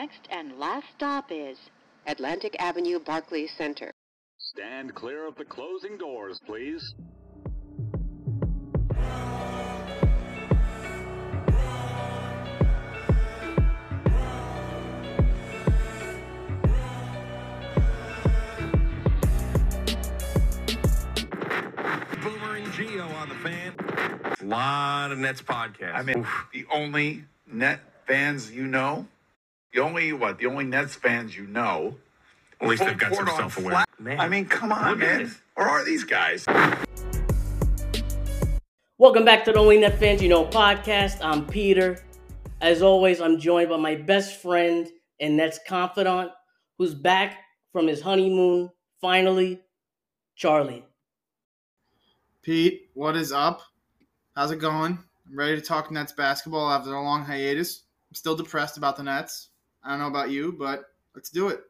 next and last stop is Atlantic Avenue, Barclays Center. Stand clear of the closing doors, please. Boomer and Gio on the fan. A lot of Nets podcasts. I mean, the only net fans you know, the only what? The only Nets fans you know. At least they've got some self-aware- flat- Man. I mean, come on, Look man. this. Or are these guys? Welcome back to the Only Net Fans You Know podcast. I'm Peter. As always, I'm joined by my best friend and Nets confidant, who's back from his honeymoon. Finally, Charlie. Pete, what is up? How's it going? I'm ready to talk Nets basketball after a long hiatus. I'm still depressed about the Nets. I don't know about you, but let's do it.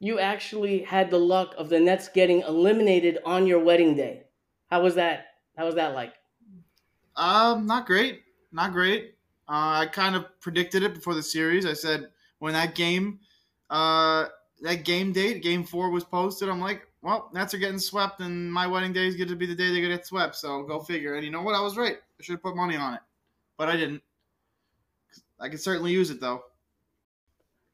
You actually had the luck of the Nets getting eliminated on your wedding day. How was that? How was that like? Um, not great. Not great. Uh, I kind of predicted it before the series. I said when that game, uh, that game date, game four was posted, I'm like, well, Nets are getting swept, and my wedding day is going to be the day they gotta get swept. So go figure. And you know what? I was right. I should have put money on it, but I didn't. I could certainly use it though.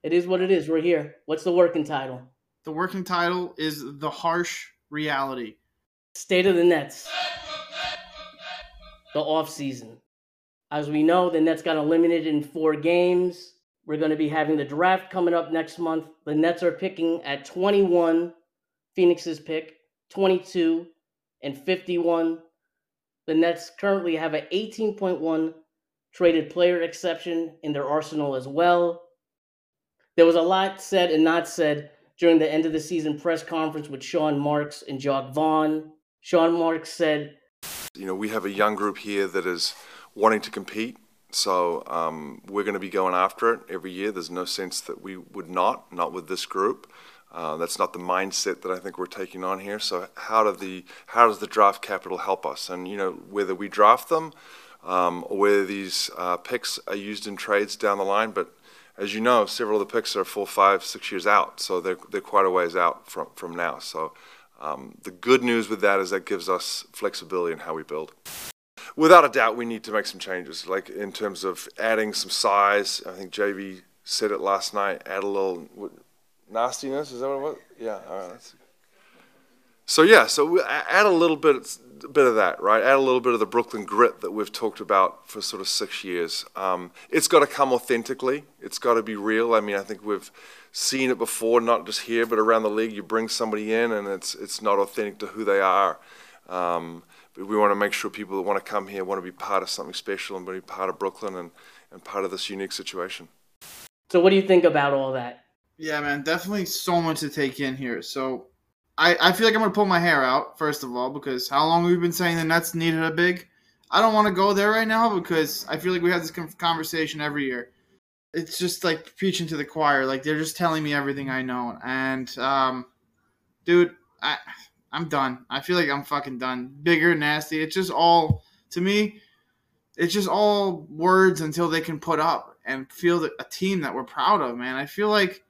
It is what it is. We're here. What's the working title? The working title is The Harsh Reality. State of the Nets. The off season. As we know, the Nets got eliminated in four games. We're going to be having the draft coming up next month. The Nets are picking at 21. Phoenix's pick 22 and 51. The Nets currently have an 18.1 traded player exception in their arsenal as well. There was a lot said and not said during the end of the season press conference with Sean Marks and Jacque Vaughn. Sean Marks said, You know, we have a young group here that is wanting to compete, so um, we're going to be going after it every year. There's no sense that we would not, not with this group. Uh, that's not the mindset that I think we're taking on here. So how do the how does the draft capital help us? And you know, whether we draft them um, or whether these uh, picks are used in trades down the line, but as you know, several of the picks are full five, six years out, so they're they're quite a ways out from from now. So um, the good news with that is that gives us flexibility in how we build. Without a doubt, we need to make some changes, like in terms of adding some size. I think JV said it last night. Add a little what, nastiness. Is that what it was? Yeah. All right. So yeah, so we add a little bit, bit of that, right? Add a little bit of the Brooklyn grit that we've talked about for sort of six years. Um, it's got to come authentically. It's got to be real. I mean, I think we've seen it before, not just here, but around the league. You bring somebody in, and it's it's not authentic to who they are. Um, but we want to make sure people that want to come here want to be part of something special and be part of Brooklyn and, and part of this unique situation. So, what do you think about all that? Yeah, man, definitely so much to take in here. So, I, I feel like I'm going to pull my hair out, first of all, because how long we've been saying the Nets needed a big. I don't want to go there right now because I feel like we have this conversation every year. It's just like preaching to the choir. Like, they're just telling me everything I know. And, um, dude, I. I'm done. I feel like I'm fucking done. Bigger, nasty. It's just all to me. It's just all words until they can put up and feel a team that we're proud of, man. I feel like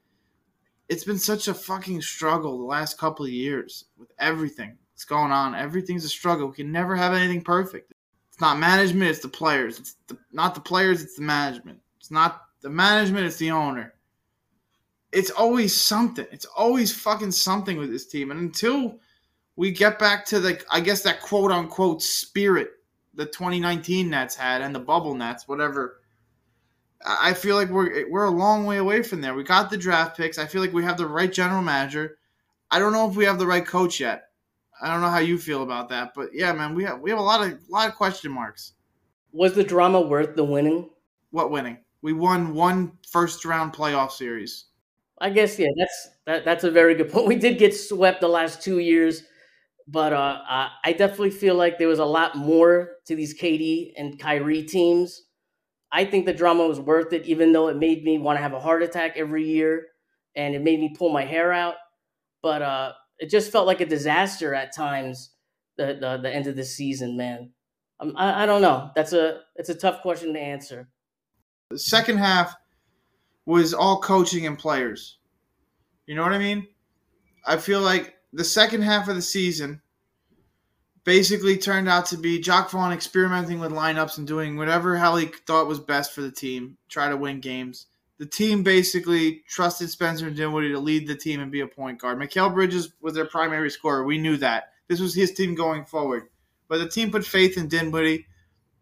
it's been such a fucking struggle the last couple of years with everything that's going on. Everything's a struggle. We can never have anything perfect. It's not management. It's the players. It's the, not the players. It's the management. It's not the management. It's the owner. It's always something. It's always fucking something with this team. And until we get back to the I guess that quote unquote spirit the 2019 Nets had and the bubble Nets, whatever. I feel like we're we're a long way away from there. We got the draft picks. I feel like we have the right general manager. I don't know if we have the right coach yet. I don't know how you feel about that, but yeah, man, we have we have a lot of lot of question marks. Was the drama worth the winning? What winning? We won one first round playoff series. I guess yeah, that's that, that's a very good point. We did get swept the last two years but uh, I definitely feel like there was a lot more to these KD and Kyrie teams. I think the drama was worth it, even though it made me want to have a heart attack every year, and it made me pull my hair out. But uh, it just felt like a disaster at times. The the, the end of the season, man. Um, I, I don't know. That's a it's a tough question to answer. The second half, was all coaching and players. You know what I mean? I feel like the second half of the season basically turned out to be Jacque Vaughn experimenting with lineups and doing whatever hell he thought was best for the team, try to win games. The team basically trusted Spencer Dinwiddie to lead the team and be a point guard. Mikal Bridges was their primary scorer. We knew that. This was his team going forward. But the team put faith in Dinwiddie.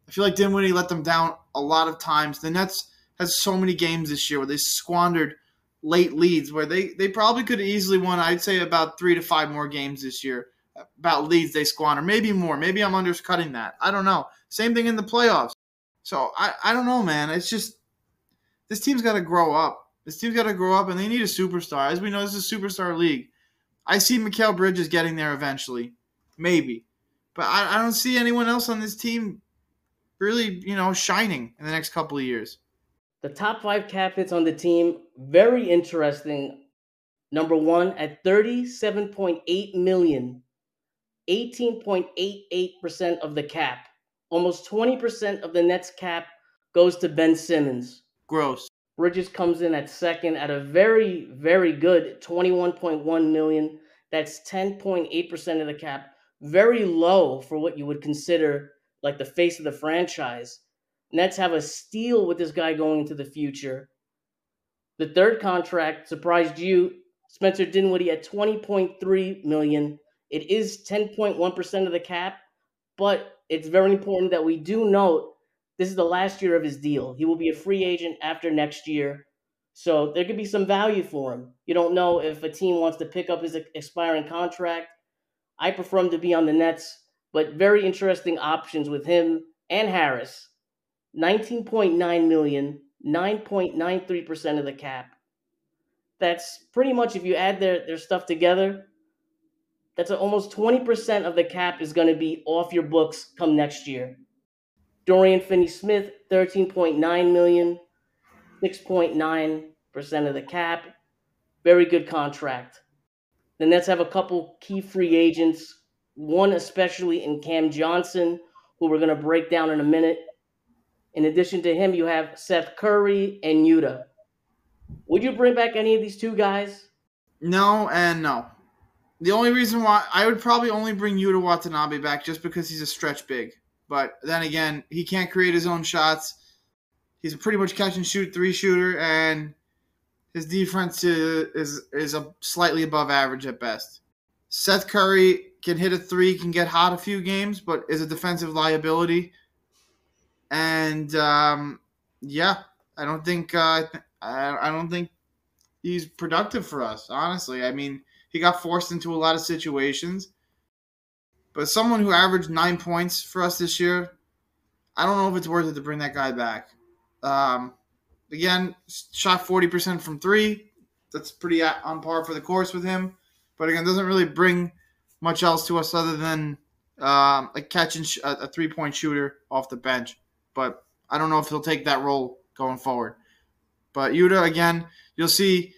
I feel like Dinwiddie let them down a lot of times. The Nets has so many games this year where they squandered late leads where they, they probably could have easily won, I'd say, about three to five more games this year. About leads they squander. Maybe more. Maybe I'm undercutting that. I don't know. Same thing in the playoffs. So I, I don't know, man. It's just this team's got to grow up. This team's got to grow up, and they need a superstar. As we know, this is a superstar league. I see Mikal Bridges getting there eventually, maybe, but I, I don't see anyone else on this team really, you know, shining in the next couple of years. The top five cap hits on the team, very interesting. Number one at 37.8 million, 18.88% of the cap. Almost 20% of the Nets cap goes to Ben Simmons. Gross. Bridges comes in at second at a very, very good 21.1 million. That's 10.8% of the cap. Very low for what you would consider like the face of the franchise. Nets have a steal with this guy going into the future. The third contract surprised you, Spencer Dinwiddie at 20.3 million. It is 10.1% of the cap, but it's very important that we do note this is the last year of his deal. He will be a free agent after next year. So there could be some value for him. You don't know if a team wants to pick up his expiring contract. I prefer him to be on the Nets, but very interesting options with him and Harris. 19.9 million, 9.93% of the cap. That's pretty much if you add their, their stuff together, that's almost 20% of the cap is going to be off your books come next year. Dorian Finney-Smith, 13.9 million, 6.9% of the cap. Very good contract. The Nets have a couple key free agents, one especially in Cam Johnson, who we're going to break down in a minute. In addition to him, you have Seth Curry and Yuta. Would you bring back any of these two guys? No, and no. The only reason why I would probably only bring Yuta Watanabe back just because he's a stretch big. But then again, he can't create his own shots. He's a pretty much catch and shoot three shooter, and his defense is is, is a slightly above average at best. Seth Curry can hit a three, can get hot a few games, but is a defensive liability. And um, yeah, I don't think uh, I, I don't think he's productive for us. Honestly, I mean, he got forced into a lot of situations. But someone who averaged nine points for us this year, I don't know if it's worth it to bring that guy back. Um, again, shot 40% from three. That's pretty on par for the course with him. But again, doesn't really bring much else to us other than um, a catch and sh- a three point shooter off the bench. But I don't know if he'll take that role going forward. But Yuta, again, you'll see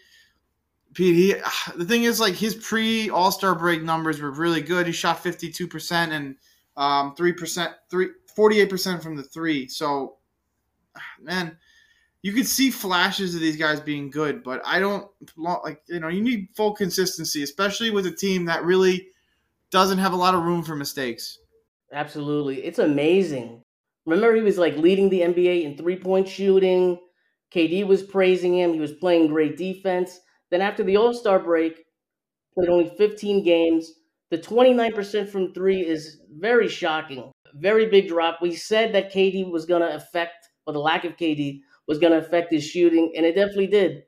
Pete, he the thing is like his pre All Star break numbers were really good. He shot fifty two percent and um, three percent, three 48 percent from the three. So, man, you could see flashes of these guys being good, but I don't like you know you need full consistency, especially with a team that really doesn't have a lot of room for mistakes. Absolutely, it's amazing. Remember, he was like leading the NBA in three point shooting. KD was praising him. He was playing great defense. Then after the All Star break, played only 15 games. The 29% from three is very shocking. Very big drop. We said that KD was going to affect, or the lack of KD was going to affect his shooting, and it definitely did.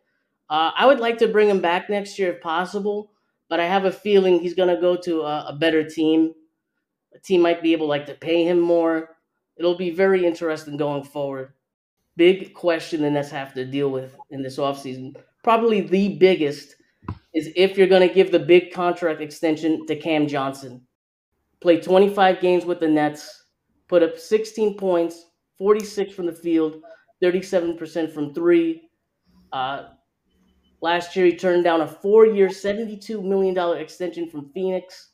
Uh, I would like to bring him back next year if possible, but I have a feeling he's going to go to a, a better team. A team might be able like to pay him more. It'll be very interesting going forward. Big question the Nets have to deal with in this offseason probably the biggest is if you're going to give the big contract extension to Cam Johnson. Played 25 games with the Nets, put up 16 points, 46 from the field, 37% from three. Uh, last year, he turned down a four year, $72 million extension from Phoenix.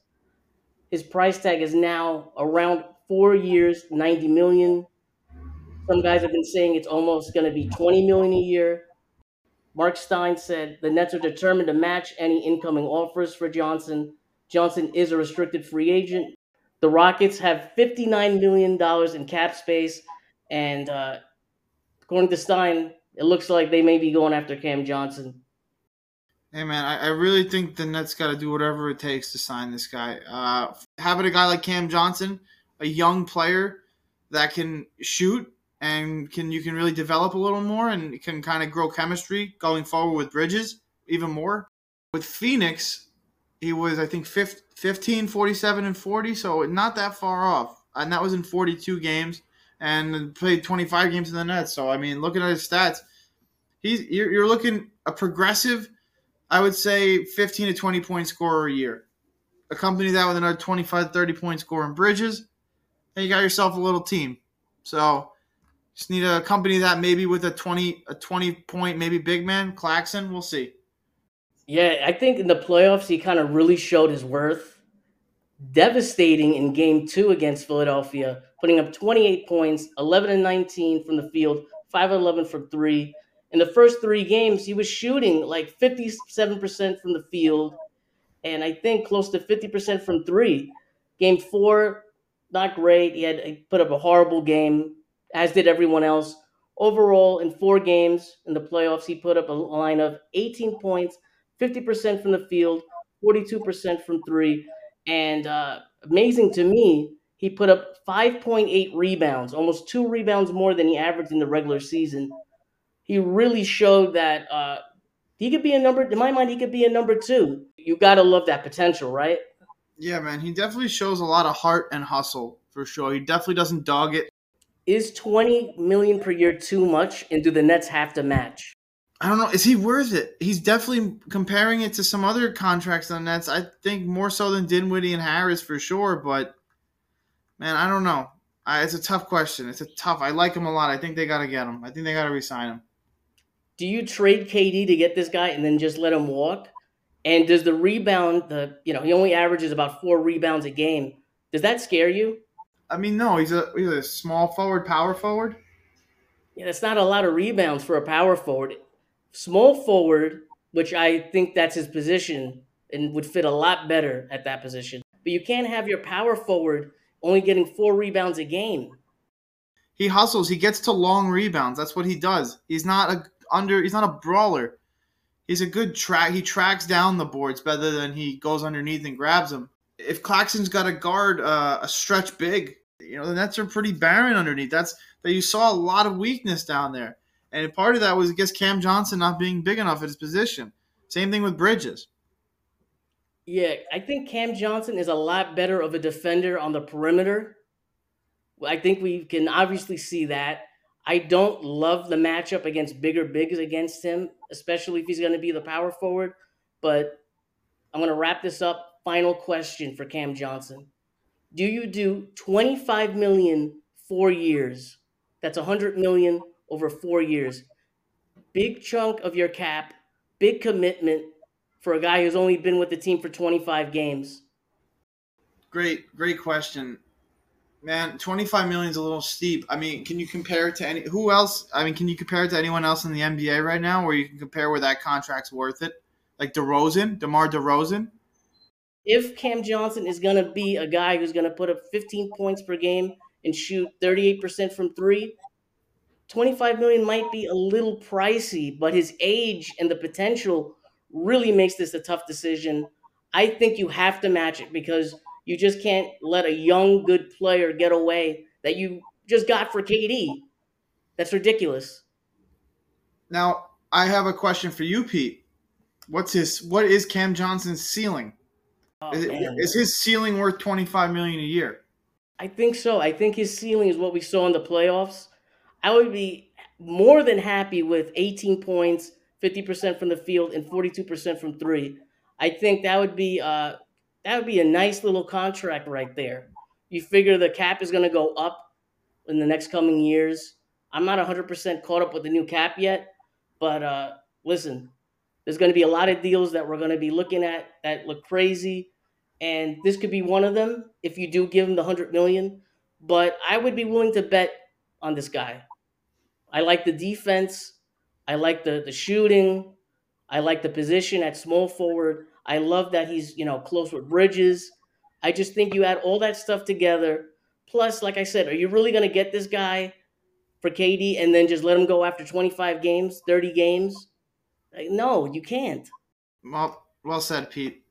His price tag is now around four years, 90 million. Some guys have been saying it's almost going to be 20 million a year. Mark Stein said the Nets are determined to match any incoming offers for Johnson. Johnson is a restricted free agent. The Rockets have $59 million in cap space, and uh, according to Stein, it looks like they may be going after Cam Johnson. Hey man, I, I really think the Nets got to do whatever it takes to sign this guy. Uh, having a guy like Cam Johnson, a young player that can shoot and can you can really develop a little more and can kind of grow chemistry going forward with Bridges even more. With Phoenix, he was I think 15, 47 and 40, so not that far off. And that was in 42 games and played 25 games in the Nets. So I mean, looking at his stats, he's you're, you're looking a progressive I would say 15 to 20 point scorer a year. Accompany that with another 25 30 point score in Bridges, and you got yourself a little team. So just need to accompany that maybe with a 20 a 20 point maybe big man Claxton. We'll see. Yeah, I think in the playoffs he kind of really showed his worth. Devastating in game 2 against Philadelphia, putting up 28 points, 11 and 19 from the field, 5 and 11 from 3. In the first 3 games, he was shooting like 57% from the field and I think close to 50% from 3. Game 4 not great. He had he put up a horrible game as did everyone else. Overall, in four games in the playoffs, he put up a line of 18 points, 50% from the field, 42% from three. And uh, amazing to me, he put up 5.8 rebounds, almost two rebounds more than he averaged in the regular season. He really showed that uh, he could be a number, in my mind, he could be a number two. You got to love that potential, right? Yeah, man. He definitely shows a lot of heart and hustle for sure. He definitely doesn't dog it is 20 million per year too much and do the Nets have to match? I don't know. Is he worth it? He's definitely comparing it to some other contracts on Nets. I think more so than Dinwiddie and Harris for sure. But man, I don't know. I, it's a tough question. It's a tough. I like him a lot. I think they got to get him. I think they got to resign him. Do you trade KD to get this guy and then just let him walk? And does the rebound, the you know, he only averages about four rebounds a game. Does that scare you? I mean, no, he's a he's a small forward, power forward. Yeah, that's not a lot of rebounds for a power forward. Small forward, which I think that's his position and would fit a lot better at that position. But you can't have your power forward only getting four rebounds a game. He hustles. He gets to long rebounds. That's what he does. He's not a under. He's not a brawler. He's a good track. He tracks down the boards better than he goes underneath and grabs them if Claxton's got to guard uh, a stretch big, you know, the Nets are pretty barren underneath. That's that you saw a lot of weakness down there, and part of that was I guess Cam Johnson not being big enough at his position. Same thing with Bridges. Yeah, I think Cam Johnson is a lot better of a defender on the perimeter. I think we can obviously see that. I don't love the matchup against bigger bigs against him, especially if he's going to be the power forward. But I'm going to wrap this up final question for Cam Johnson. Do you do 25 million four years? That's 100 million over four years. Big chunk of your cap, big commitment for a guy who's only been with the team for 25 games. Great, great question. Man, 25 million is a little steep. I mean, can you compare it to any who else? I mean, can you compare it to anyone else in the NBA right now where you can compare where that contract's worth it? Like DeRozan, DeMar DeRozan? If Cam Johnson is going to be a guy who's going to put up 15 points per game and shoot 38% from three, 25 million might be a little pricey, but his age and the potential really makes this a tough decision. I think you have to match it because you just can't let a young, good player get away that you just got for KD. That's ridiculous. Now, I have a question for you, Pete. What's his what is Cam Johnson's ceiling? Oh, is, it, is his ceiling worth twenty five million a year? I think so. I think his ceiling is what we saw in the playoffs. I would be more than happy with 18 points, 50% from the field, and 42% from three. I think that would be uh, that would be a nice little contract right there. You figure the cap is going to go up in the next coming years. I'm not 100% caught up with the new cap yet, but uh, listen, there's going to be a lot of deals that we're going to be looking at that look crazy, and this could be one of them if you do give him the hundred million. But I would be willing to bet on this guy. I like the defense. I like the the shooting. I like the position at small forward. I love that he's, you know, close with Bridges. I just think you add all that stuff together. Plus, like I said, are you really going to get this guy for KD and then just let him go after 25 games, 30 games? Like, no, you can't. Well, well said, Pete.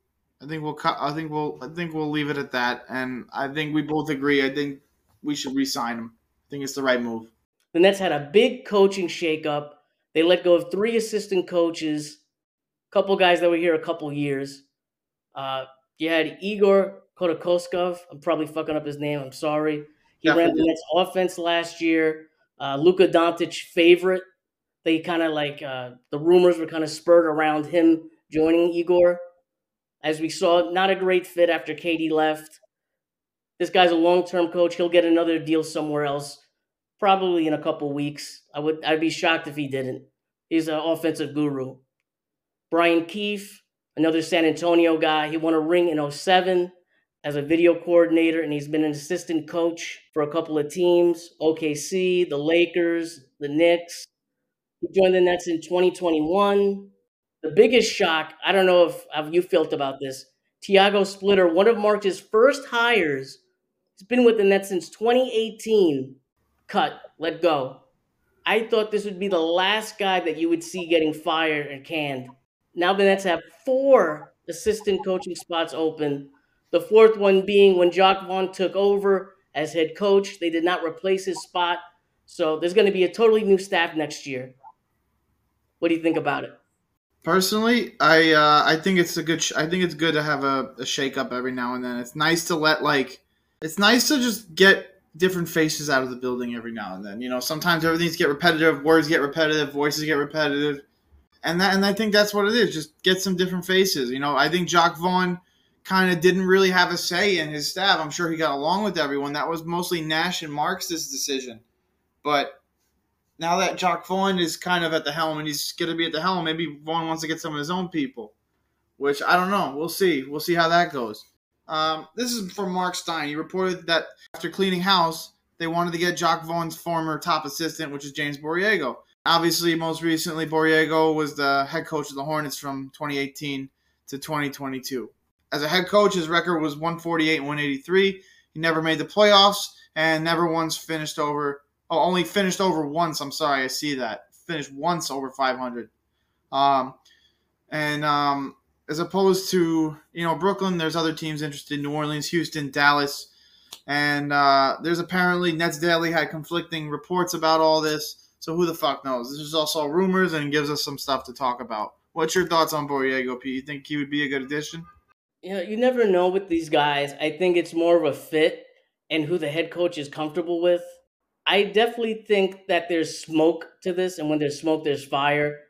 I think we'll cut. I think we'll. I think we'll leave it at that. And I think we both agree. I think we should re-sign him. I think it's the right move. The Nets had a big coaching shakeup. They let go of three assistant coaches, a couple guys that were here a couple years. Uh, you had Igor Kotokoskov. I'm probably fucking up his name. I'm sorry. He ran the Nets offense last year. Uh, Luka Doncic favorite. They kind of like uh, the rumors were kind of spurred around him joining Igor. As we saw, not a great fit after KD left. This guy's a long-term coach. He'll get another deal somewhere else, probably in a couple weeks. I would I'd be shocked if he didn't. He's an offensive guru. Brian Keefe, another San Antonio guy. He won a ring in 07 as a video coordinator, and he's been an assistant coach for a couple of teams OKC, the Lakers, the Knicks. He joined the Nets in 2021. The biggest shock, I don't know if how you felt about this. Tiago Splitter, one of Marks's first hires, he's been with the Nets since 2018. Cut, let go. I thought this would be the last guy that you would see getting fired and canned. Now the Nets have four assistant coaching spots open. The fourth one being when Jacque Vaughn took over as head coach. They did not replace his spot. So there's going to be a totally new staff next year. What do you think about it? Personally, I uh, I think it's a good. Sh- I think it's good to have a, a shake up every now and then. It's nice to let like. It's nice to just get different faces out of the building every now and then. You know, sometimes everything's get repetitive, words get repetitive, voices get repetitive, and that and I think that's what it is. Just get some different faces. You know, I think Jacque Vaughn kind of didn't really have a say in his staff. I'm sure he got along with everyone. That was mostly Nash and Marks' decision, but now that Jacque Vaughn is kind of at the helm and he's going to be at the helm, maybe Vaughn wants to get some of his own people, which I don't know. We'll see. We'll see how that goes. Um, this is from Mark Stein. He reported that after cleaning house, they wanted to get Jacque Vaughn's former top assistant, which is James Borrego. Obviously, most recently, Borrego was the head coach of the Hornets from 2018 to 2022. As a head coach, his record was 148 and 183. He never made the playoffs and never once finished over Oh, only finished over once. I'm sorry, I see that. Finished once over 500. Um, and um, as opposed to you know Brooklyn, there's other teams interested: New Orleans, Houston, Dallas, and uh, there's apparently Nets Daily had conflicting reports about all this. So who the fuck knows? This is also rumors and gives us some stuff to talk about. What's your thoughts on Borrego, Pete? You think he would be a good addition? You know, you never know with these guys. I think it's more of a fit and who the head coach is comfortable with. I definitely think that there's smoke to this, and when there's smoke, there's fire.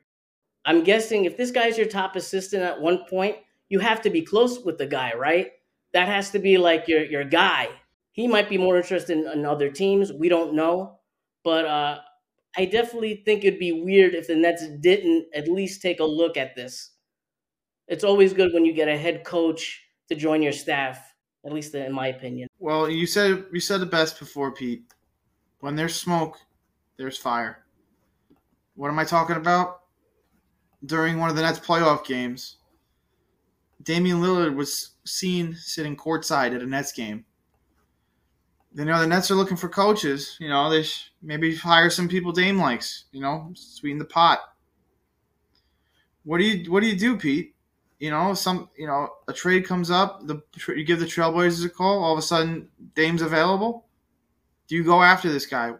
I'm guessing if this guy's your top assistant at one point, you have to be close with the guy, right? That has to be like your your guy. He might be more interested in, in other teams. We don't know, but uh, I definitely think it'd be weird if the Nets didn't at least take a look at this. It's always good when you get a head coach to join your staff, at least in my opinion. Well, you said you said it best before, Pete. When there's smoke, there's fire. What am I talking about? During one of the Nets playoff games, Damian Lillard was seen sitting courtside at a Nets game. You know, the Nets are looking for coaches. You know, they sh- maybe hire some people Dame likes. You know, sweeten the pot. What do you What do you do, Pete? You know, some you know a trade comes up. The you give the Trailblazers a call. All of a sudden, Dame's available. Do you go after this guy?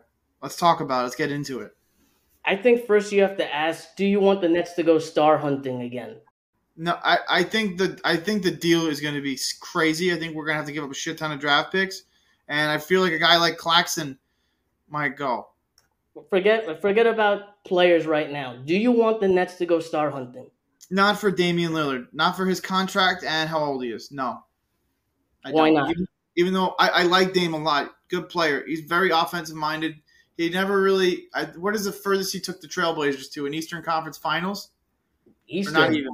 Let's talk about it. Let's get into it. I think first you have to ask, do you want the Nets to go star hunting again? No, I, I think the I think the deal is going to be crazy. I think we're going to have to give up a shit ton of draft picks, and I feel like a guy like Claxton might go. Forget forget about players right now. Do you want the Nets to go star hunting? Not for Damian Lillard. Not for his contract and how old he is. No. I Why don't. not? Even, even though I, I like Dame a lot, good player. He's very offensive minded. He never really. I, what is the furthest he took the Trailblazers to? An Eastern Conference Finals? Eastern. Or not even.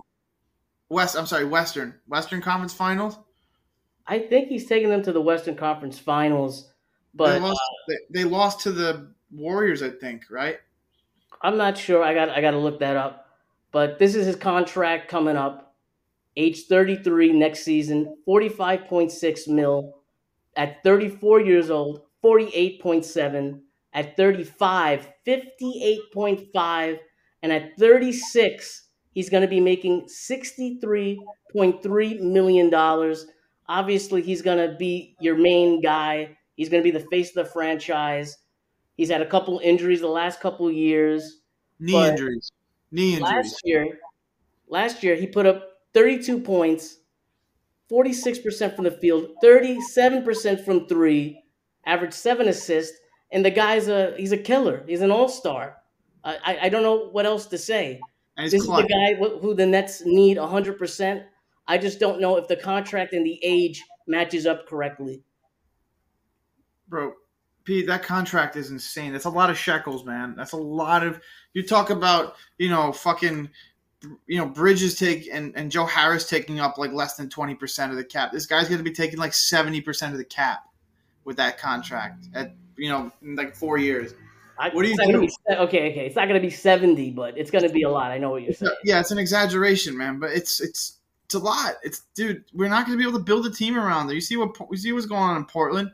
West. I'm sorry, Western. Western Conference Finals. I think he's taking them to the Western Conference Finals, but they lost, uh, they, they lost to the Warriors. I think right. I'm not sure. I got I got to look that up. But this is his contract coming up. Age 33 next season, 45.6 mil. At 34 years old, 48.7. At 35, 58.5. And at 36, he's going to be making $63.3 million. Obviously, he's going to be your main guy. He's going to be the face of the franchise. He's had a couple injuries the last couple years. Knee injuries. Knee injuries. Last year, last year he put up 32 points, 46% from the field, 37% from three, average seven assists, and the guy's a he's a killer. He's an all star. I, I I don't know what else to say. This he's is the guy who the Nets need 100%. I just don't know if the contract and the age matches up correctly. Bro, Pete, that contract is insane. That's a lot of shekels, man. That's a lot of. You talk about, you know, fucking, you know, Bridges take and, and Joe Harris taking up like less than 20% of the cap. This guy's going to be taking like 70% of the cap with that contract at, you know, in like four years. I, What do you do? be okay, okay. It's not going to be 70, but it's going to be a lot. I know what you're saying. Yeah, it's an exaggeration, man, but it's it's it's a lot. It's dude, we're not going to be able to build a team around there. You see what we see what's going on in Portland.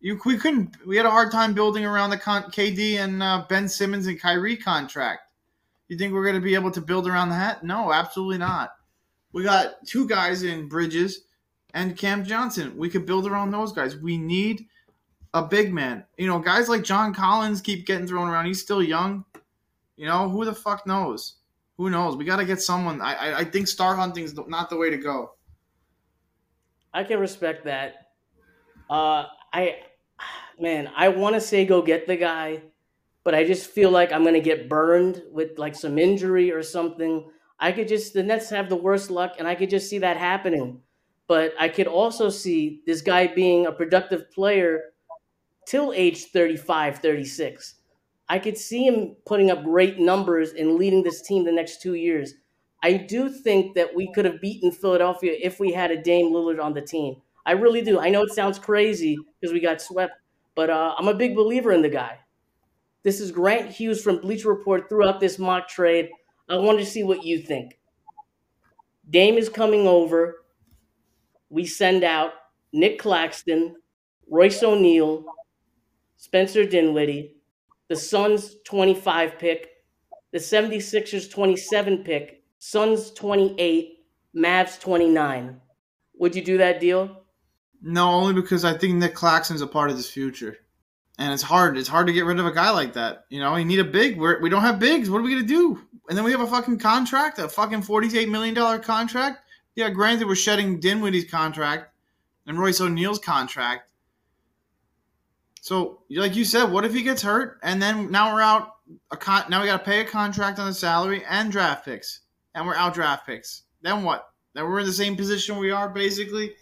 You we couldn't. We had a hard time building around the con, KD and uh, Ben Simmons and Kyrie contract. You think we're going to be able to build around that? No, absolutely not. We got two guys in Bridges and Cam Johnson. We could build around those guys. We need a big man. You know, guys like John Collins keep getting thrown around. He's still young. You know, who the fuck knows? Who knows? We got to get someone. I, I I think star hunting's not the way to go. I can respect that. Uh, I, man, I want to say go get the guy, but I just feel like I'm gonna get burned with like some injury or something. I could just the Nets have the worst luck, and I could just see that happening. But I could also see this guy being a productive player till age 35, 36. I could see him putting up great numbers and leading this team the next two years. I do think that we could have beaten Philadelphia if we had a Dame Lillard on the team. I really do. I know it sounds crazy because we got swept, but uh, I'm a big believer in the guy. This is Grant Hughes from Bleacher Report throughout this mock trade. I want to see what you think. Dame is coming over. We send out Nick Claxton, Royce O'Neal, Spencer Dinwiddie, the Suns 25 pick, the 76ers 27 pick, Suns 28, Mavs 29. Would you do that deal? No, only because I think Nick Claxton's a part of this future, and it's hard. It's hard to get rid of a guy like that. You know, you need a big. We're, we don't have bigs. What are we gonna do? And then we have a fucking contract, a fucking forty-eight million dollar contract. Yeah, granted, we're shedding Dinwiddie's contract and Royce O'Neal's contract. So, like you said, what if he gets hurt and then now we're out a con- now we got to pay a contract on the salary and draft picks, and we're out draft picks. Then what? Then we're in the same position we are basically,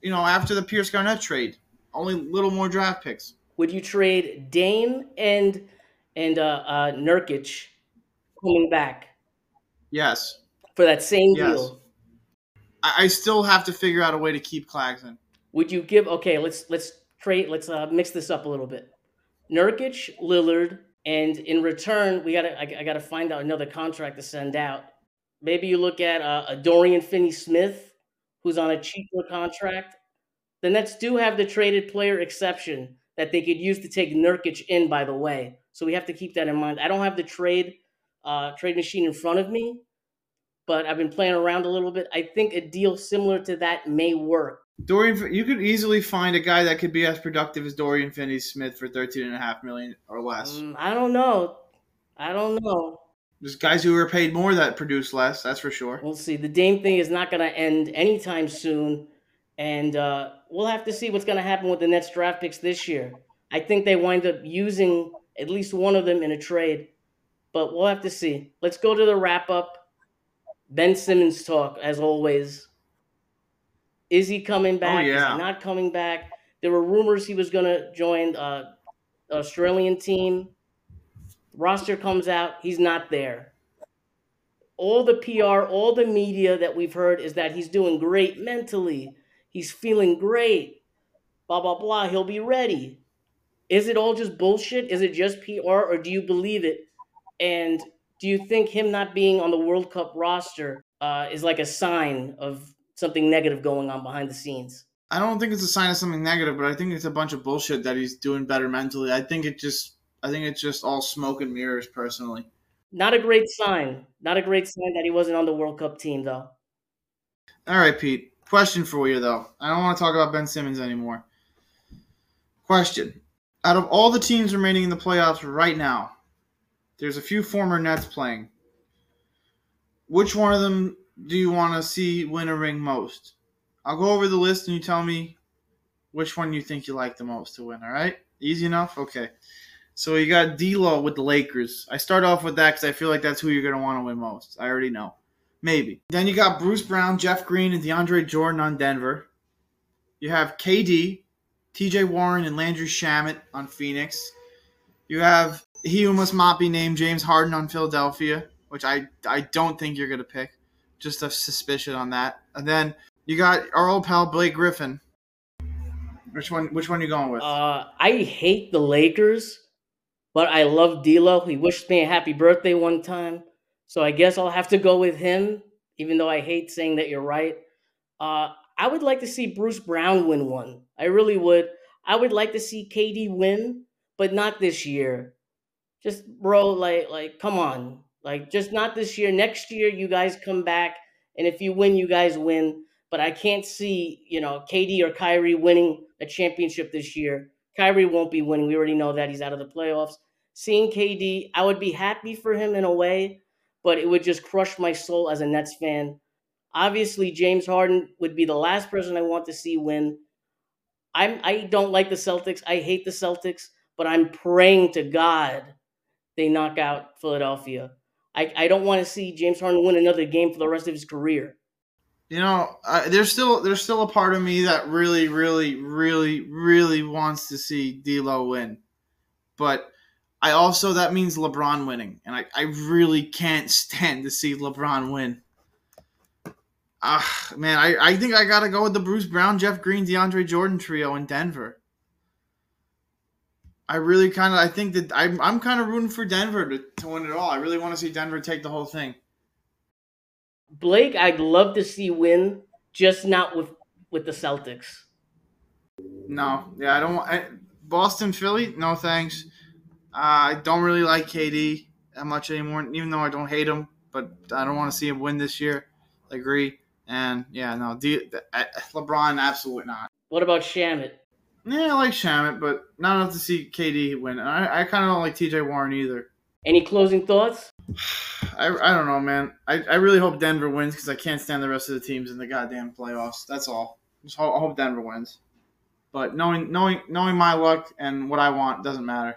you know, after the Pierce Garnett trade. Only little more draft picks. Would you trade Dame and and uh, uh, Nurkic coming back Yes, for that same Yes. deal? I, I still have to figure out a way to keep Claxton. Would you give? Okay, let's let's trade. Let's uh, mix this up a little bit. Nurkic, Lillard, and in return, we gotta I, I gotta find out another contract to send out. Maybe you look at uh, a Dorian Finney-Smith, who's on a cheaper contract. The Nets do have the traded player exception that they could use to take Nurkic in. By the way, so we have to keep that in mind. I don't have the trade uh, trade machine in front of me, but I've been playing around a little bit. I think a deal similar to that may work. Dorian, you could easily find a guy that could be as productive as Dorian Finney-Smith for thirteen and a half million or less. Mm, I don't know. I don't know. There's guys who are paid more that produce less. That's for sure. We'll see. The Dame thing is not going to end anytime soon, and uh, we'll have to see what's going to happen with the Nets draft picks this year. I think they wind up using at least one of them in a trade, but we'll have to see. Let's go to the wrap up. Ben Simmons talk as always. Is he coming back? Is yeah. he not coming back? There were rumors he was going to join uh, Australian team. Roster comes out, he's not there. All the PR, all the media that we've heard is that he's doing great mentally. He's feeling great. Blah blah blah. He'll be ready. Is it all just bullshit? Is it just PR, or do you believe it? And do you think him not being on the World Cup roster uh, is like a sign of something negative going on behind the scenes? I don't think it's a sign of something negative, but I think it's a bunch of bullshit that he's doing better mentally. I think it just, I think it's just all smoke and mirrors, personally. Not a great sign. Not a great sign that he wasn't on the World Cup team, though. All right, Pete. Question for you, though. I don't want to talk about Ben Simmons anymore. Question. Out of all the teams remaining in the playoffs right now, there's a few former Nets playing. Which one of them do you want to see win a ring most? I'll go over the list and you tell me which one you think you like the most to win, all right? Easy enough? Okay. So you got D'Lo with the Lakers. I start off with that because I feel like that's who you're going to want to win most. I already know. Maybe. Then you got Bruce Brown, Jeff Green, and DeAndre Jordan on Denver. You have KD, TJ Warren, and Landry Shamet on Phoenix. You have he who must not be named James Harden on Philadelphia, which I I don't think you're gonna pick. Just a suspicion on that. And then you got our old pal Blake Griffin. Which one? Which one are you going with? Uh, I hate the Lakers, but I love D'Lo. He wished me a happy birthday one time, so I guess I'll have to go with him. Even though I hate saying that you're right, uh, I would like to see Bruce Brown win one. I really would. I would like to see KD win, but not this year. Just bro, like like come on. Like just not this year. Next year you guys come back and if you win, you guys win. But I can't see, you know, KD or Kyrie winning a championship this year. Kyrie won't be winning. We already know that he's out of the playoffs. Seeing KD, I would be happy for him in a way, but it would just crush my soul as a Nets fan. Obviously, James Harden would be the last person I want to see win. I'm I don't like the Celtics. I hate the Celtics, but I'm praying to God they knock out Philadelphia. I, I don't want to see James Harden win another game for the rest of his career. You know, I, there's still there's still a part of me that really, really, really, really wants to see D'Lo win, but I also that means LeBron winning, and I, I really can't stand to see LeBron win. Ah, man, I, I think I gotta go with the Bruce Brown, Jeff Green, DeAndre Jordan trio in Denver. I really kind of I think that I'm I'm kind of rooting for Denver to, to win it all. I really want to see Denver take the whole thing. Blake, I'd love to see win, just not with with the Celtics. No, yeah, I don't want I, Boston, Philly. No thanks. Uh, I don't really like KD that much anymore, even though I don't hate him. But I don't want to see him win this year. I agree. And yeah, no, D, LeBron, absolutely not. What about Shamet? Yeah, I like Shamet, but not enough to see KD win. I, I kind of don't like TJ Warren either. Any closing thoughts? I, I don't know, man. I, I really hope Denver wins because I can't stand the rest of the teams in the goddamn playoffs. That's all. Just ho- I hope Denver wins. But knowing knowing knowing my luck and what I want doesn't matter.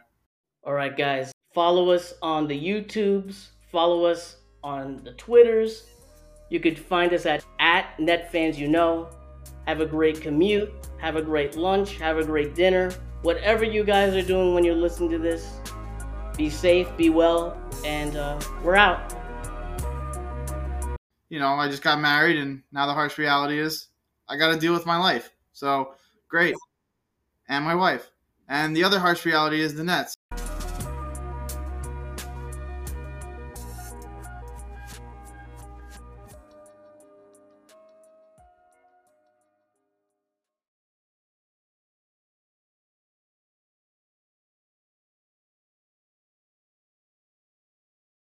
All right, guys. Follow us on the YouTubes. Follow us on the Twitters. You could find us at at NetFans You Know. Have a great commute. Have a great lunch. Have a great dinner. Whatever you guys are doing when you're listening to this, be safe, be well, and uh, we're out. You know, I just got married, and now the harsh reality is I got to deal with my life. So great, and my wife. And the other harsh reality is the Nets.